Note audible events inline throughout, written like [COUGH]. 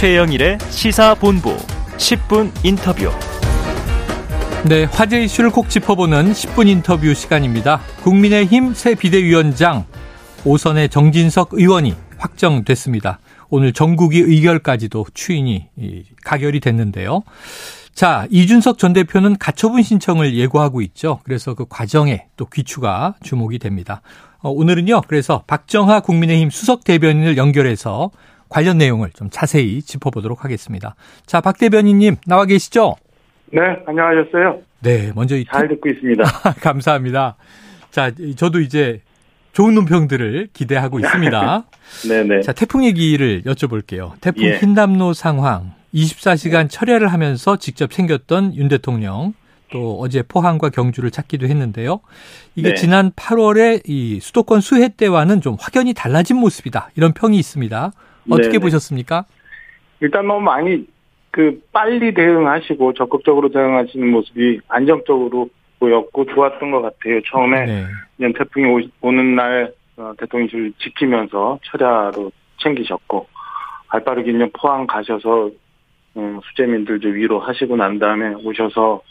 최영일의 시사본부 10분 인터뷰. 네, 화제 이슈를 꼭 짚어보는 10분 인터뷰 시간입니다. 국민의힘 새 비대위원장 오선의 정진석 의원이 확정됐습니다. 오늘 전국위 의결까지도 추인이 가결이 됐는데요. 자, 이준석 전 대표는 가처분 신청을 예고하고 있죠. 그래서 그 과정에 또 귀추가 주목이 됩니다. 어, 오늘은요, 그래서 박정하 국민의힘 수석 대변인을 연결해서 관련 내용을 좀 자세히 짚어보도록 하겠습니다. 자, 박 대변인님 나와 계시죠? 네, 안녕하셨어요? 네, 먼저 이 잘 듣고 있습니다. [LAUGHS] 감사합니다. 자, 저도 이제 좋은 논평들을 기대하고 있습니다. 네네. [LAUGHS] 자, 태풍 얘기를 여쭤볼게요. 태풍 예. 흰남노 상황 24시간 철야를 하면서 직접 챙겼던 윤 대통령 또 어제 포항과 경주를 찾기도 했는데요. 이게 네. 지난 8월에 이 수도권 수해 때와는 좀 확연히 달라진 모습이다. 이런 평이 있습니다. 어떻게 네네. 보셨습니까? 일단 너무 많이 그 빨리 대응하시고 적극적으로 대응하시는 모습이 안정적으로 보였고 좋았던 것 같아요. 처음에 네. 그냥 태풍이 오, 오는 날 어, 대통령실을 지키면서 철야로 챙기셨고 발빠르게 그냥 포항 가셔서 음, 수재민들 좀 위로하시고 난 다음에 오셔서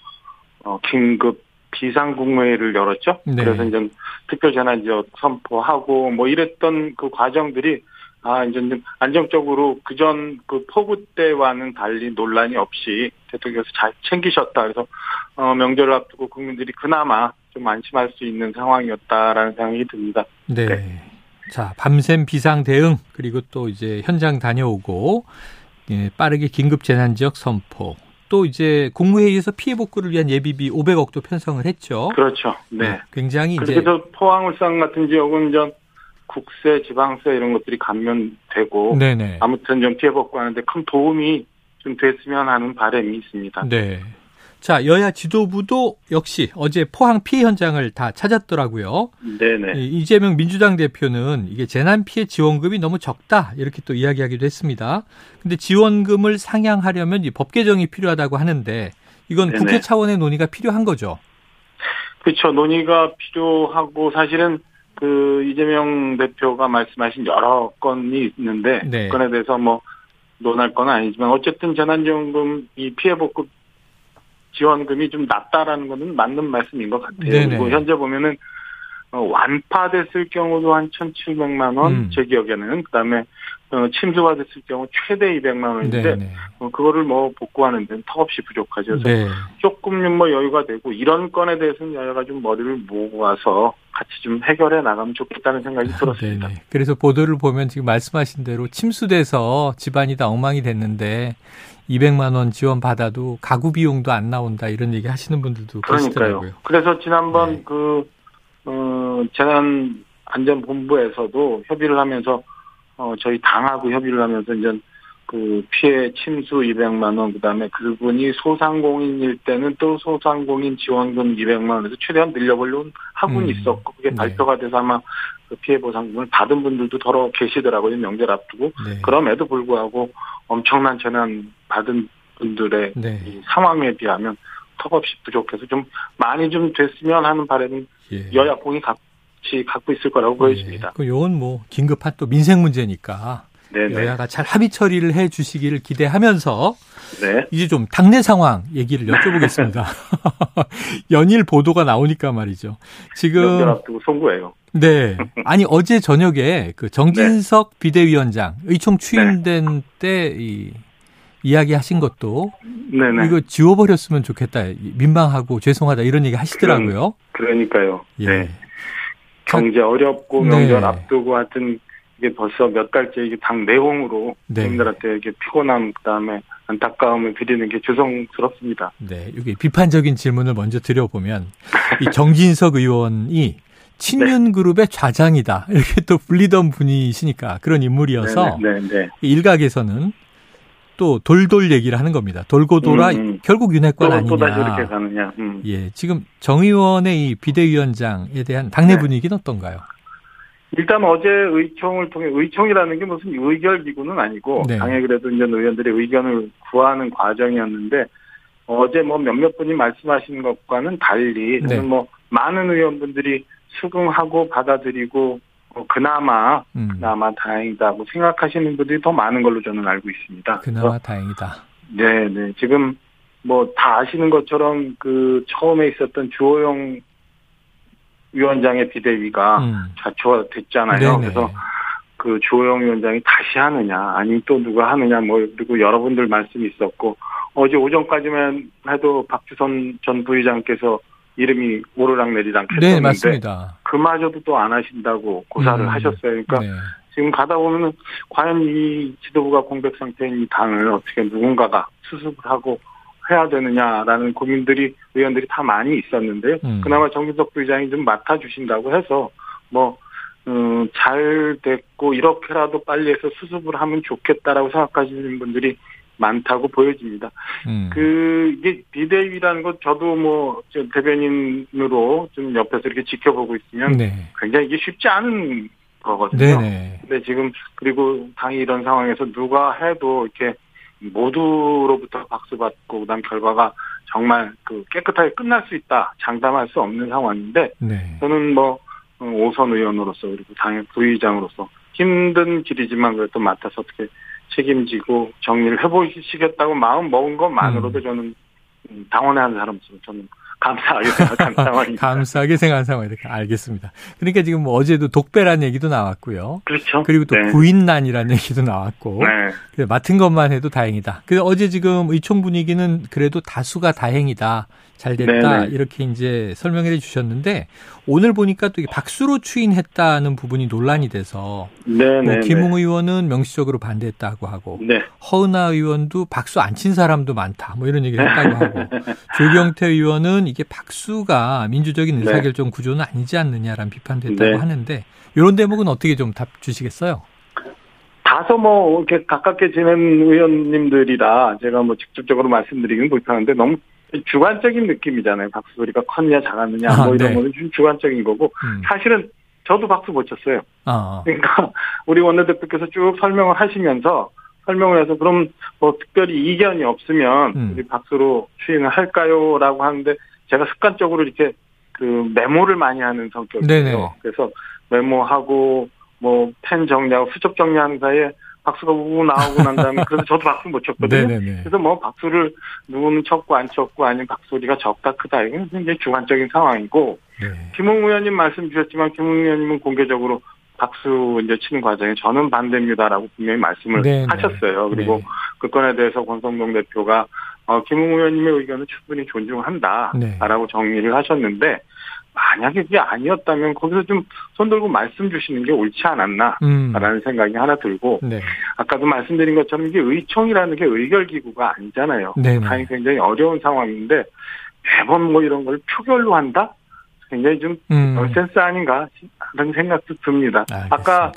어, 긴급 비상국무회의를 열었죠. 네. 그래서 이제 특별재난지역 선포하고 뭐 이랬던 그 과정들이 아 이제 좀 안정적으로 그전 그 폭우 때와는 달리 논란이 없이 대통령께서 잘 챙기셨다. 그래서 어, 명절을 앞두고 국민들이 그나마 좀 안심할 수 있는 상황이었다라는 생각이 듭니다. 네. 네. 자, 밤샘 비상 대응 그리고 또 이제 현장 다녀오고 예, 빠르게 긴급 재난 지역 선포. 또 이제 국무회의에서 피해 복구를 위한 예비비 500억도 편성을 했죠. 그렇죠. 네. 굉장히 이제 그래서 포항 울산 같은 지역은 전 국세, 지방세 이런 것들이 감면되고 네네. 아무튼 좀 피해 복구하는데 큰 도움이 좀 됐으면 하는 바람이 있습니다. 네. 자, 여야 지도부도 역시 어제 포항 피해 현장을 다 찾았더라고요. 네네. 이 이재명 민주당 대표는 이게 재난 피해 지원금이 너무 적다 이렇게 또 이야기하기도 했습니다. 근데 지원금을 상향하려면 이 법 개정이 필요하다고 하는데 이건 네네. 국회 차원의 논의가 필요한 거죠. 그렇죠. 논의가 필요하고 사실은 그 이재명 대표가 말씀하신 여러 건이 있는데 네. 그 건에 대해서 뭐 논할 건 아니지만 어쨌든 재난지원금 이 피해 복구 지원금이 좀 낮다라는 것은 맞는 말씀인 것 같아요. 네네. 그리고 현재 보면은 어, 완파됐을 경우도 한 1,700만 원, 음. 제 기억에는 그다음에 어, 침수가 됐을 경우 최대 200만 원인데 네. 어, 그거를 뭐 복구하는 데는 턱없이 부족하죠. 그래서 네. 조금 뭐 여유가 되고 이런 건에 대해서는 여야가 좀 머리를 모아서 같이 좀 해결해 나가면 좋겠다는 생각이 들었습니다. 네네. 그래서 보도를 보면 지금 말씀하신 대로 침수돼서 집안이 다 엉망이 됐는데 200만 원 지원 받아도 가구 비용도 안 나온다 이런 얘기 하시는 분들도 그러니까요. 계시더라고요. 그래서 지난번 네. 그 어, 재난안전본부에서도 협의를 하면서 어, 저희 당하고 협의를 하면서 이제 그 피해 침수 200만 원 그다음에 그분이 소상공인일 때는 또 소상공인 지원금 200만 원에서 최대한 늘려보려고 하고는 음. 있었고 그게 네. 발표가 돼서 아마 그 피해 보상금을 받은 분들도 더러 계시더라고요 명절 앞두고 네. 그럼에도 불구하고 엄청난 재난 받은 분들의 네. 이 상황에 비하면 턱없이 부족해서 좀 많이 좀 됐으면 하는 바람은 예. 여야 공이 같이 갖고 있을 거라고 보여집니다. 예. 그 요건 뭐 긴급한 또 민생 문제니까 네네. 여야가 잘 합의 처리를 해 주시기를 기대하면서 네. 이제 좀 당내 상황 얘기를 여쭤보겠습니다. [LAUGHS] [LAUGHS] 연일 보도가 나오니까 말이죠. 지금 앞두고 송구예요. 네. 아니 어제 저녁에 그 정진석 비대위원장 의총 추인된 때이 이야기하신 것도 네네. 이거 지워버렸으면 좋겠다. 민망하고 죄송하다 이런 얘기 하시더라고요. 그러니까요. 예. 네. 경제 어렵고 네. 명절 앞두고 하여튼 이게 벌써 몇 달째 이게 당 내홍으로 네. 국민들한테 이게 피곤함 그다음에 안타까움을 드리는 게 죄송스럽습니다. 네, 여기 비판적인 질문을 먼저 드려보면 이 정진석 의원이 [LAUGHS] 친윤 그룹의 좌장이다 이렇게 또 불리던 분이시니까 그런 인물이어서 네, 네, 네. 일각에서는 또 돌돌 얘기를 하는 겁니다. 돌고 돌아 음, 음. 결국 윤핵관 아니냐. 이렇게 가느냐. 음. 예, 지금 정 의원의 이 비대위원장에 대한 당내 네. 분위기는 어떤가요? 일단 어제 의총을 통해 의총이라는 게 무슨 의결 기구는 아니고 네. 당에 그래도 이제 의원들의 의견을 구하는 과정이었는데 어제 뭐 몇몇 분이 말씀하신 것과는 달리 네. 저는 뭐 많은 의원분들이 수긍하고 받아들이고 어, 그나마 음. 그나마 다행이다고 생각하시는 분들이 더 많은 걸로 저는 알고 있습니다. 그나마 다행이다. 네, 네. 지금 뭐 다 아시는 것처럼 그 처음에 있었던 주호영 위원장의 비대위가 음. 좌초됐잖아요. 네네. 그래서 그 주호영 위원장이 다시 하느냐, 아니면 또 누가 하느냐, 뭐 그리고 여러분들 말씀이 있었고 어제 오전까지만 해도 박주선 전 부의장께서 이름이 오르락내리락 했었는데 네, 맞습니다. 그마저도 또 안 하신다고 고사를 음. 하셨어요. 그러니까 네. 지금 가다 보면은 과연 이 지도부가 공백 상태인 이 당을 어떻게 누군가가 수습을 하고 해야 되느냐라는 고민들이 의원들이 다 많이 있었는데요. 음. 그나마 정진석 부의장이 좀 맡아주신다고 해서 뭐, 음, 잘 됐고 이렇게라도 빨리 해서 수습을 하면 좋겠다라고 생각하시는 분들이 많다고 보여집니다. 음. 그 이게 비대위라는 것 저도 뭐저 대변인으로 좀 옆에서 이렇게 지켜보고 있으면 네. 굉장히 이게 쉽지 않은 거거든요. 네네. 근데 지금 그리고 당이 이런 상황에서 누가 해도 이렇게 모두로부터 박수받고 그다음 결과가 정말 그 깨끗하게 끝날 수 있다 장담할 수 없는 상황인데 네. 저는 뭐 어, 오선 의원으로서 그리고 당의 부의장으로서 힘든 길이지만 그래도 맡아서 어떻게 책임지고 정리를 해보시겠다고 마음 먹은 것만으로도 음. 저는 음, 당원의 한 사람으로서 저는 감사하게 생각하는 [LAUGHS] 상황입니다. 감사하게 생각한 상황이니까 알겠습니다. 그러니까 지금 뭐 어제도 독배란 얘기도 나왔고요. 그렇죠. 그리고 또 네. 구인난이라는 얘기도 나왔고. 네. 맡은 것만 해도 다행이다. 그래서 어제 지금 의총 분위기는 그래도 다수가 다행이다. 잘 됐다. 네네. 이렇게 이제 설명해 주셨는데 오늘 보니까 또 박수로 추인했다는 부분이 논란이 돼서 네, 뭐 네, 김웅 의원은 명시적으로 반대했다고 하고 네. 허은하 의원도 박수 안 친 사람도 많다. 뭐 이런 얘기를 했다고 하고 [LAUGHS] 조경태 의원은 이게 박수가 민주적인 네. 의사결정 구조는 아니지 않느냐라는 비판도 했다고 네. 하는데 이런 대목은 어떻게 좀 답 주시겠어요? 다소 뭐 이렇게 가깝게 지낸 의원님들이라 제가 뭐 직접적으로 말씀드리기는 불편한데 너무 주관적인 느낌이잖아요. 박수 소리가 컸냐 작았느냐 아, 뭐 이런 네. 거는 좀 주관적인 거고 음. 사실은 저도 박수 못 쳤어요. 아, 그러니까 우리 원내대표께서 쭉 설명을 하시면서 설명을 해서 그럼 뭐 특별히 이견이 없으면 음. 우리 박수로 추인을 할까요라고 하는데 제가 습관적으로 이렇게 그 메모를 많이 하는 성격이에요. 네네. 그래서 메모하고 뭐 펜 정리하고 수첩 정리하는 사이에 박수가 우우 나오고 난 다음에 그래서 저도 박수 못 쳤거든요. [LAUGHS] 네네네. 그래서 뭐 박수를 누구는 쳤고 안 쳤고 아니면 박소리가 적다 크다 이건 굉장히 주관적인 상황이고 네. 김웅 의원님 말씀 주셨지만 김웅 의원님은 공개적으로 박수 이제 치는 과정에 저는 반대입니다라고 분명히 말씀을 네, 네. 하셨어요. 그리고 네. 그 건에 대해서 권성동 대표가 어, 김웅 의원님의 의견을 충분히 존중한다라고 네. 정리를 하셨는데 만약에 그게 아니었다면 거기서 좀 손들고 말씀 주시는 게 옳지 않았나라는 음. 생각이 하나 들고 네. 아까도 말씀드린 것처럼 이게 의총이라는 게 의결기구가 아니잖아요. 네네. 당이 굉장히 어려운 상황인데 매번 뭐 이런 걸 표결로 한다? 굉장히 좀 음. 넌센스 아닌가 그런 생각도 듭니다. 알겠습니다. 아까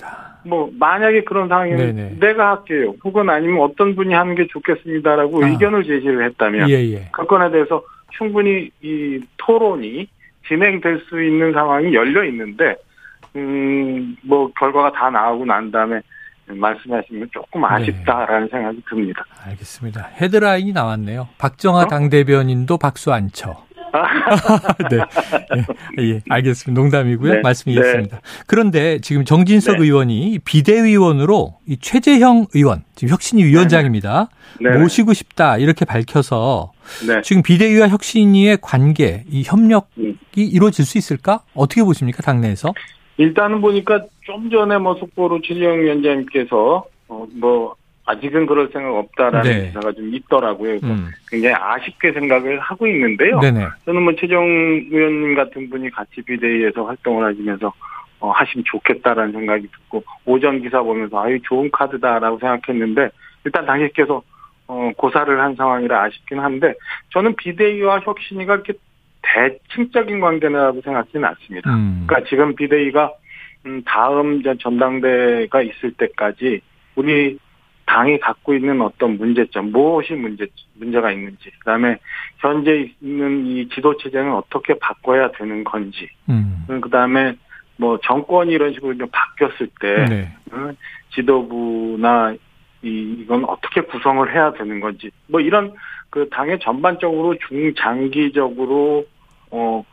뭐 만약에 그런 상황이면 네네. 내가 할게요. 혹은 아니면 어떤 분이 하는 게 좋겠습니다라고 아. 의견을 제시를 했다면 예, 예. 그 건에 대해서 충분히 이 토론이 진행될 수 있는 상황이 열려 있는데 음뭐 결과가 다 나오고 난 다음에 말씀하시면 조금 아쉽다라는 생각이 듭니다. 알겠습니다. 헤드라인이 나왔네요. 박정하 어? 당대변인도 박수 안 쳐. 네. 예, 예, 알겠습니다. 농담이고요. 네. 말씀 이해했습니다. 그런데 지금 정진석 네. 의원이 비대위원으로 이 최재형 의원, 지금 혁신위 위원장입니다. 네. 모시고 싶다 이렇게 밝혀서 네. 지금 비대위와 혁신위의 관계, 이 협력이 음. 이루어질 수 있을까? 어떻게 보십니까, 당내에서? 일단은 보니까 좀 전에 뭐 속보로 최지영 위원장님께서 어 뭐 아직은 그럴 생각 없다라는 네. 기사가 좀 있더라고요. 그래서 음. 굉장히 아쉽게 생각을 하고 있는데요. 네네. 저는 뭐 최정 의원님 같은 분이 같이 비대위에서 활동을 하시면서 어, 하시면 좋겠다라는 생각이 들고 오전 기사 보면서 아유 좋은 카드다라고 생각했는데 일단 당신께서 어, 고사를 한 상황이라 아쉽긴 한데 저는 비대위와 혁신이가 이렇게 대칭적인 관계라고 생각하지는 않습니다. 음. 그러니까 지금 비대위가 음, 다음 전당대가 있을 때까지 우리 당이 갖고 있는 어떤 문제점, 무엇이 문제 문제가 있는지, 그 다음에 현재 있는 이 지도 체제는 어떻게 바꿔야 되는 건지, 음. 그 다음에 뭐 정권이 이런 식으로 좀 바뀌었을 때 네. 어, 지도부나 이 이건 어떻게 구성을 해야 되는 건지, 뭐 이런 그 당의 전반적으로 중장기적으로 어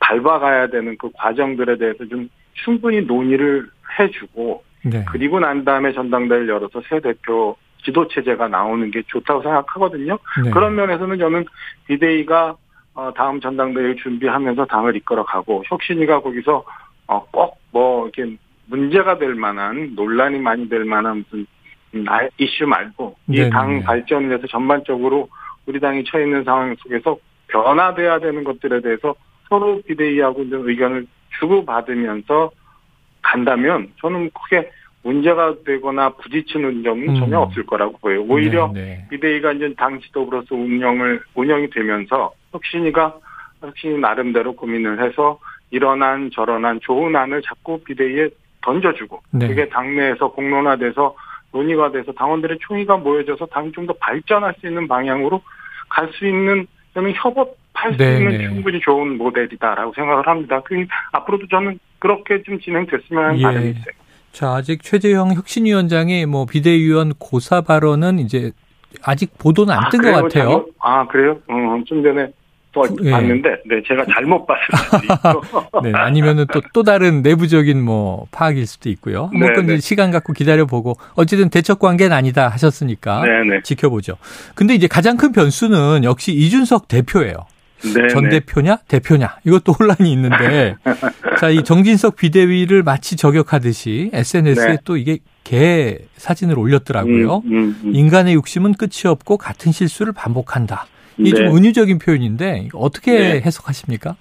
밟아가야 되는 그 과정들에 대해서 좀 충분히 논의를 해주고 네. 그리고 난 다음에 전당대회를 열어서 새 대표 지도 체제가 나오는 게 좋다고 생각하거든요. 네. 그런 면에서는 저는 비대위가 어, 다음 전당대회를 준비하면서 당을 이끌어가고 혁신이가 거기서 어, 꼭뭐 이렇게 문제가 될 만한 논란이 많이 될 만한 무슨 이슈 말고. 이 당 발전을 위해서 전반적으로 우리 당이 처해 있는 상황 속에서 변화돼야 되는 것들에 대해서 서로 비대위하고 이제 의견을 주고받으면서 간다면 저는 크게 문제가 되거나 부딪히는 점은 음. 전혀 없을 거라고 보여요. 오히려 네, 네. 비대위가 이제 당 지도부로서 운영을 운영이 되면서 혁신이가 혁신이 나름대로 고민을 해서 이런한 저런한 좋은 안을 자꾸 비대위에 던져주고 네. 그게 당내에서 공론화돼서 논의가 돼서 당원들의 총의가 모여져서 당이 좀 더 발전할 수 있는 방향으로 갈 수 있는 저는 협업할 수 네, 있는 네. 충분히 좋은 모델이다라고 생각을 합니다. 그 앞으로도 저는 그렇게 좀 진행됐으면 하는 예. 바람이 있어요. 자, 아직 최재형 혁신위원장의 뭐 비대위원 고사 발언은 이제 아직 보도는 안 뜬것 그래요? 같아요. 잘못- 아 그래요? 어, 좀 전에 또 예. 봤는데, 네 제가 잘못 봤을 수도. [LAUGHS] 네, 아니면은 또, 또 다른 내부적인 뭐 파악일 수도 있고요. 네, 한번 네. 시간 갖고 기다려보고 어쨌든 대척 관계는 아니다 하셨으니까 네네. 지켜보죠. 근데 이제 가장 큰 변수는 역시 이준석 대표예요. 네. 전 대표냐 대표냐 이것도 혼란이 있는데 [LAUGHS] 자 이 정진석 비대위를 마치 저격하듯이 SNS에 네. 또 이게 개 사진을 올렸더라고요. 음, 음, 음. 인간의 욕심은 끝이 없고 같은 실수를 반복한다. 이게 네. 좀 은유적인 표현인데 어떻게 네. 해석하십니까?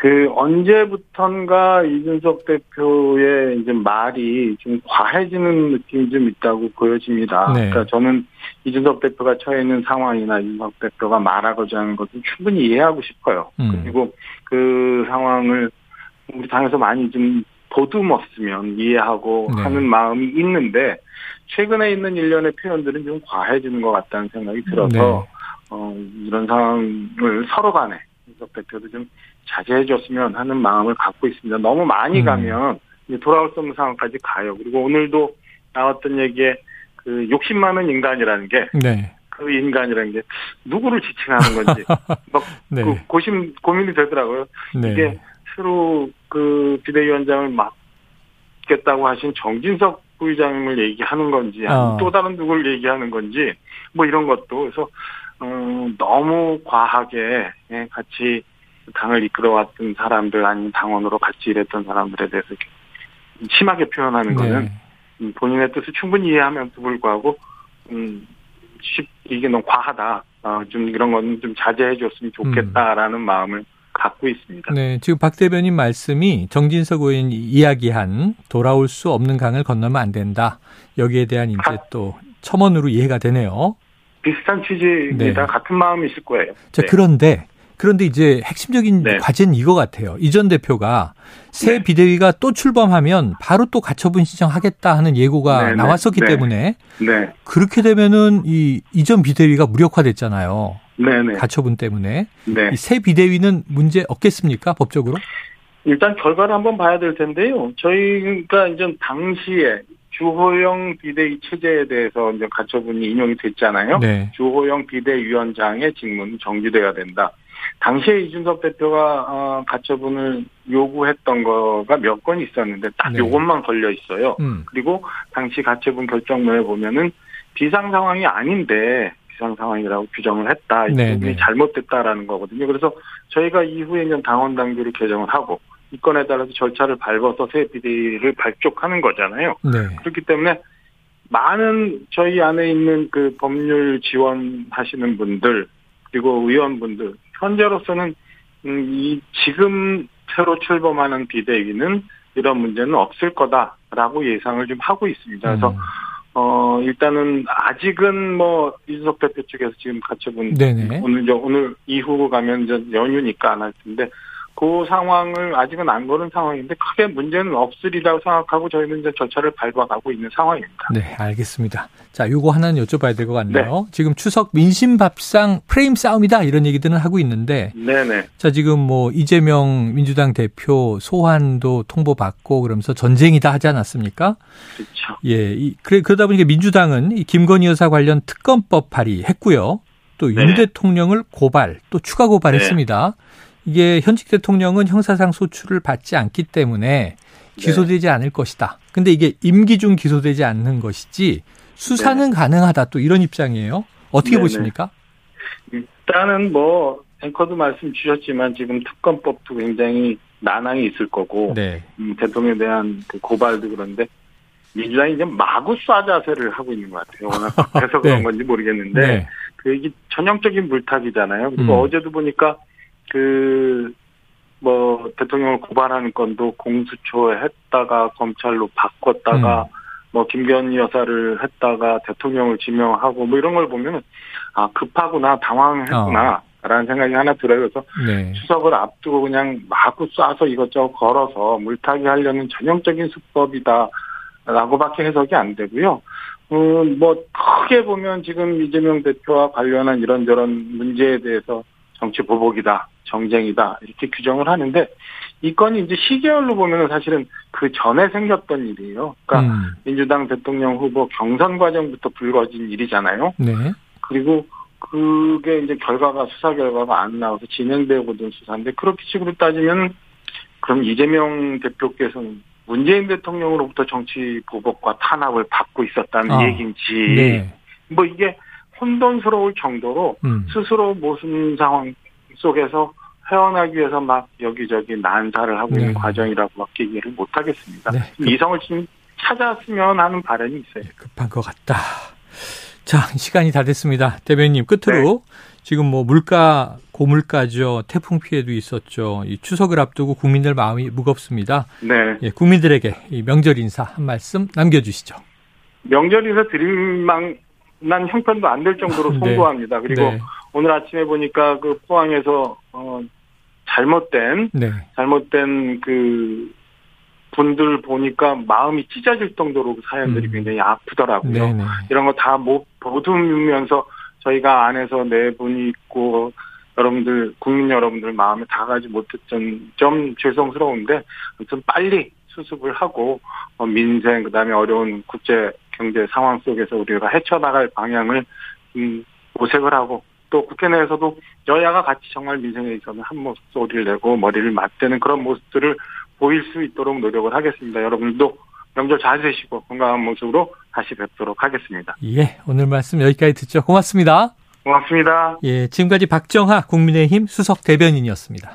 그 언제부턴가 이준석 대표의 이제 말이 좀 과해지는 느낌이 좀 있다고 보여집니다. 네. 그러니까 저는 이준석 대표가 처해 있는 상황이나 이준석 대표가 말하고자 하는 것을 충분히 이해하고 싶어요. 음. 그리고 그 상황을 우리 당에서 많이 좀 보듬었으면 이해하고 네. 하는 마음이 있는데 최근에 있는 일련의 표현들은 좀 과해지는 것 같다는 생각이 들어서 네. 어, 이런 상황을 서로 간에 대표도 좀 자제해 줬으면 하는 마음을 갖고 있습니다. 너무 많이 음. 가면 돌아올 수 없는 상황까지 가요. 그리고 오늘도 나왔던 얘기에 그 욕심 많은 인간이라는 게 네. 그 인간이라는 게 누구를 지칭하는 건지 [LAUGHS] 막 네. 그 고심 고민이 되더라고요. 네. 이게 새로 그 비대위원장을 맡겠다고 하신 정진석 부의장을 얘기하는 건지 어. 또 다른 누구를 얘기하는 건지 뭐 이런 것도 그래서 어, 너무 과하게 예, 같이 당을 이끌어왔던 사람들 아니면 당원으로 같이 일했던 사람들에 대해서 이렇게 심하게 표현하는 거는 네. 음, 본인의 뜻을 충분히 이해하면서 불구하고 음, 쉽, 이게 너무 과하다. 어, 좀 이런 건 좀 자제해 줬으면 좋겠다라는 마음을 갖고 있습니다. 네, 지금 박 대변인 말씀이 정진석 의원이 이야기한 돌아올 수 없는 강을 건너면 안 된다. 여기에 대한 이제 또 첨언으로 이해가 되네요. 비슷한 취지입니다. 네. 같은 마음이 있을 거예요. 자, 네. 그런데 그런데 이제 핵심적인 네. 과제는 이거 같아요. 이전 대표가 새 네. 비대위가 또 출범하면 바로 또 가처분 신청하겠다 하는 예고가 네, 네. 나왔었기 네. 때문에 네, 그렇게 되면은 이 이전 비대위가 무력화됐잖아요. 네, 네, 가처분 때문에 새 비대위는 문제 없겠습니까? 법적으로? 일단 결과를 한번 봐야 될 텐데요. 저희가 이제 당시에 주호영 비대위 체제에 대해서 이제 가처분이 인용이 됐잖아요. 네. 주호영 비대위원장의 직무는 정지돼야 된다. 당시에 이준석 대표가 어, 가처분을 요구했던 거가 몇 건 있었는데 딱 네. 요것만 걸려 있어요. 음. 그리고 당시 가처분 결정문에 보면은 비상 상황이 아닌데 비상 상황이라고 규정을 했다. 이 네, 부분이 네. 잘못됐다라는 거거든요. 그래서 저희가 이후에 이제 당원 당규를 개정을 하고 이 건에 따라서 절차를 밟아서 새 비대위를 발족하는 거잖아요. 네. 그렇기 때문에 많은 저희 안에 있는 그 법률 지원하시는 분들 그리고 의원분들 현재로서는 음, 이 지금 새로 출범하는 비대위는 이런 문제는 없을 거다라고 예상을 좀 하고 있습니다. 그래서 음. 어 일단은 아직은 뭐 이준석 대표 측에서 지금 가처분 네네. 오늘 오늘 이후 가면 이제 연휴니까 안 할 텐데 그 상황을 아직은 안 거는 상황인데 크게 문제는 없으리라고 생각하고 저희는 이제 절차를 밟아가고 있는 상황입니다. 네, 알겠습니다. 자, 요거 하나는 여쭤봐야 될 것 같네요. 지금 추석 민심 밥상 프레임 싸움이다 이런 얘기들은 하고 있는데 네네. 자, 지금 뭐 이재명 민주당 대표 소환도 통보받고 그러면서 전쟁이다 하지 않았습니까? 그렇죠. 예, 이, 그래 그러다 보니까 민주당은 이 김건희 여사 관련 특검법 발의했고요. 또윤 네. 대통령을 고발, 또 추가 고발했습니다. 이게 현직 대통령은 형사상 소출을 받지 않기 때문에 기소되지 않을 것이다. 근데 이게 임기 중 기소되지 않는 것이지 수사는 가능하다 또 이런 입장이에요. 어떻게 네네. 보십니까? 일단은 뭐 앵커도 말씀 주셨지만 지금 특검법도 굉장히 난항이 있을 거고 네. 음, 대통령에 대한 그 고발도 그런데 민주당이 이제 마구 쏴 자세를 하고 있는 것 같아요. 워낙 [LAUGHS] 급해서 네. 그런 건지 모르겠는데 네. 그 이게 전형적인 물타기잖아요. 그리고 음. 어제도 보니까 그 뭐 대통령을 고발하는 건도 공수처에 했다가 검찰로 바꿨다가 음. 뭐 김건희 여사를 했다가 대통령을 지명하고 뭐 이런 걸 보면은 아 급하구나 당황했구나. 라는 생각이 하나 들어요. 그래서 네. 추석을 앞두고 그냥 마구 쏴서 이것저것 걸어서 물타기 하려는 전형적인 수법이다. 라고밖에 해석이 안 되고요. 음, 뭐, 크게 보면 지금 이재명 대표와 관련한 이런저런 문제에 대해서 정치 보복이다, 정쟁이다, 이렇게 규정을 하는데, 이 건이 이제 시계열로 보면은 사실은 그 전에 생겼던 일이에요. 그러니까 음. 민주당 대통령 후보 경선 과정부터 불거진 일이잖아요. 네. 그리고 그게 이제 결과가 수사 결과가 안 나와서 진행되고 있는 수사인데 그렇게 식으로 따지면 그럼 이재명 대표께서는 문재인 대통령으로부터 정치 보복과 탄압을 받고 있었다는 아, 얘기인지 네. 뭐 이게 혼돈스러울 정도로 음. 스스로 무슨 상황 속에서 헤어나기 위해서 막 여기저기 난사를 하고 있는 네. 과정이라고밖에 이해를 못하겠습니다. 네. 이성을 좀 찾았으면 하는 바람이 있어요. 급한 것 같다. 자, 시간이 다 됐습니다. 대변인님, 끝으로 지금 뭐 물가, 고물가죠. 태풍 피해도 있었죠. 이 추석을 앞두고 국민들 마음이 무겁습니다. 네. 예, 국민들에게 이 명절 인사 한 말씀 남겨주시죠. 명절에서 드릴 만한 형편도 안 될 정도로 [LAUGHS] 네. 송구합니다. 그리고 네. 오늘 아침에 보니까 그 포항에서 어 잘못된 네. 잘못된 그 분들 보니까 마음이 찢어질 정도로 그 사연들이 음. 굉장히 아프더라고요. 네, 네. 이런 거 다 보듬으면서 저희가 안에서 네 분이 있고 여러분들 국민 여러분들 마음에 다가지 못했던 점 죄송스러운데 아무튼 빨리 수습을 하고 어, 민생 그다음에 어려운 국제 경제 상황 속에서 우리가 헤쳐나갈 방향을 음, 모색을 하고 또 국회 내에서도 여야가 같이 정말 민생에 있어서 한 목소리를 내고 머리를 맞대는 그런 모습들을 보일 수 있도록 노력을 하겠습니다. 여러분들도 명절 잘 되시고 건강한 모습으로 다시 뵙도록 하겠습니다. 예, 오늘 말씀 여기까지 듣죠. 고맙습니다. 고맙습니다. 예, 지금까지 박정하 국민의힘 수석 대변인이었습니다.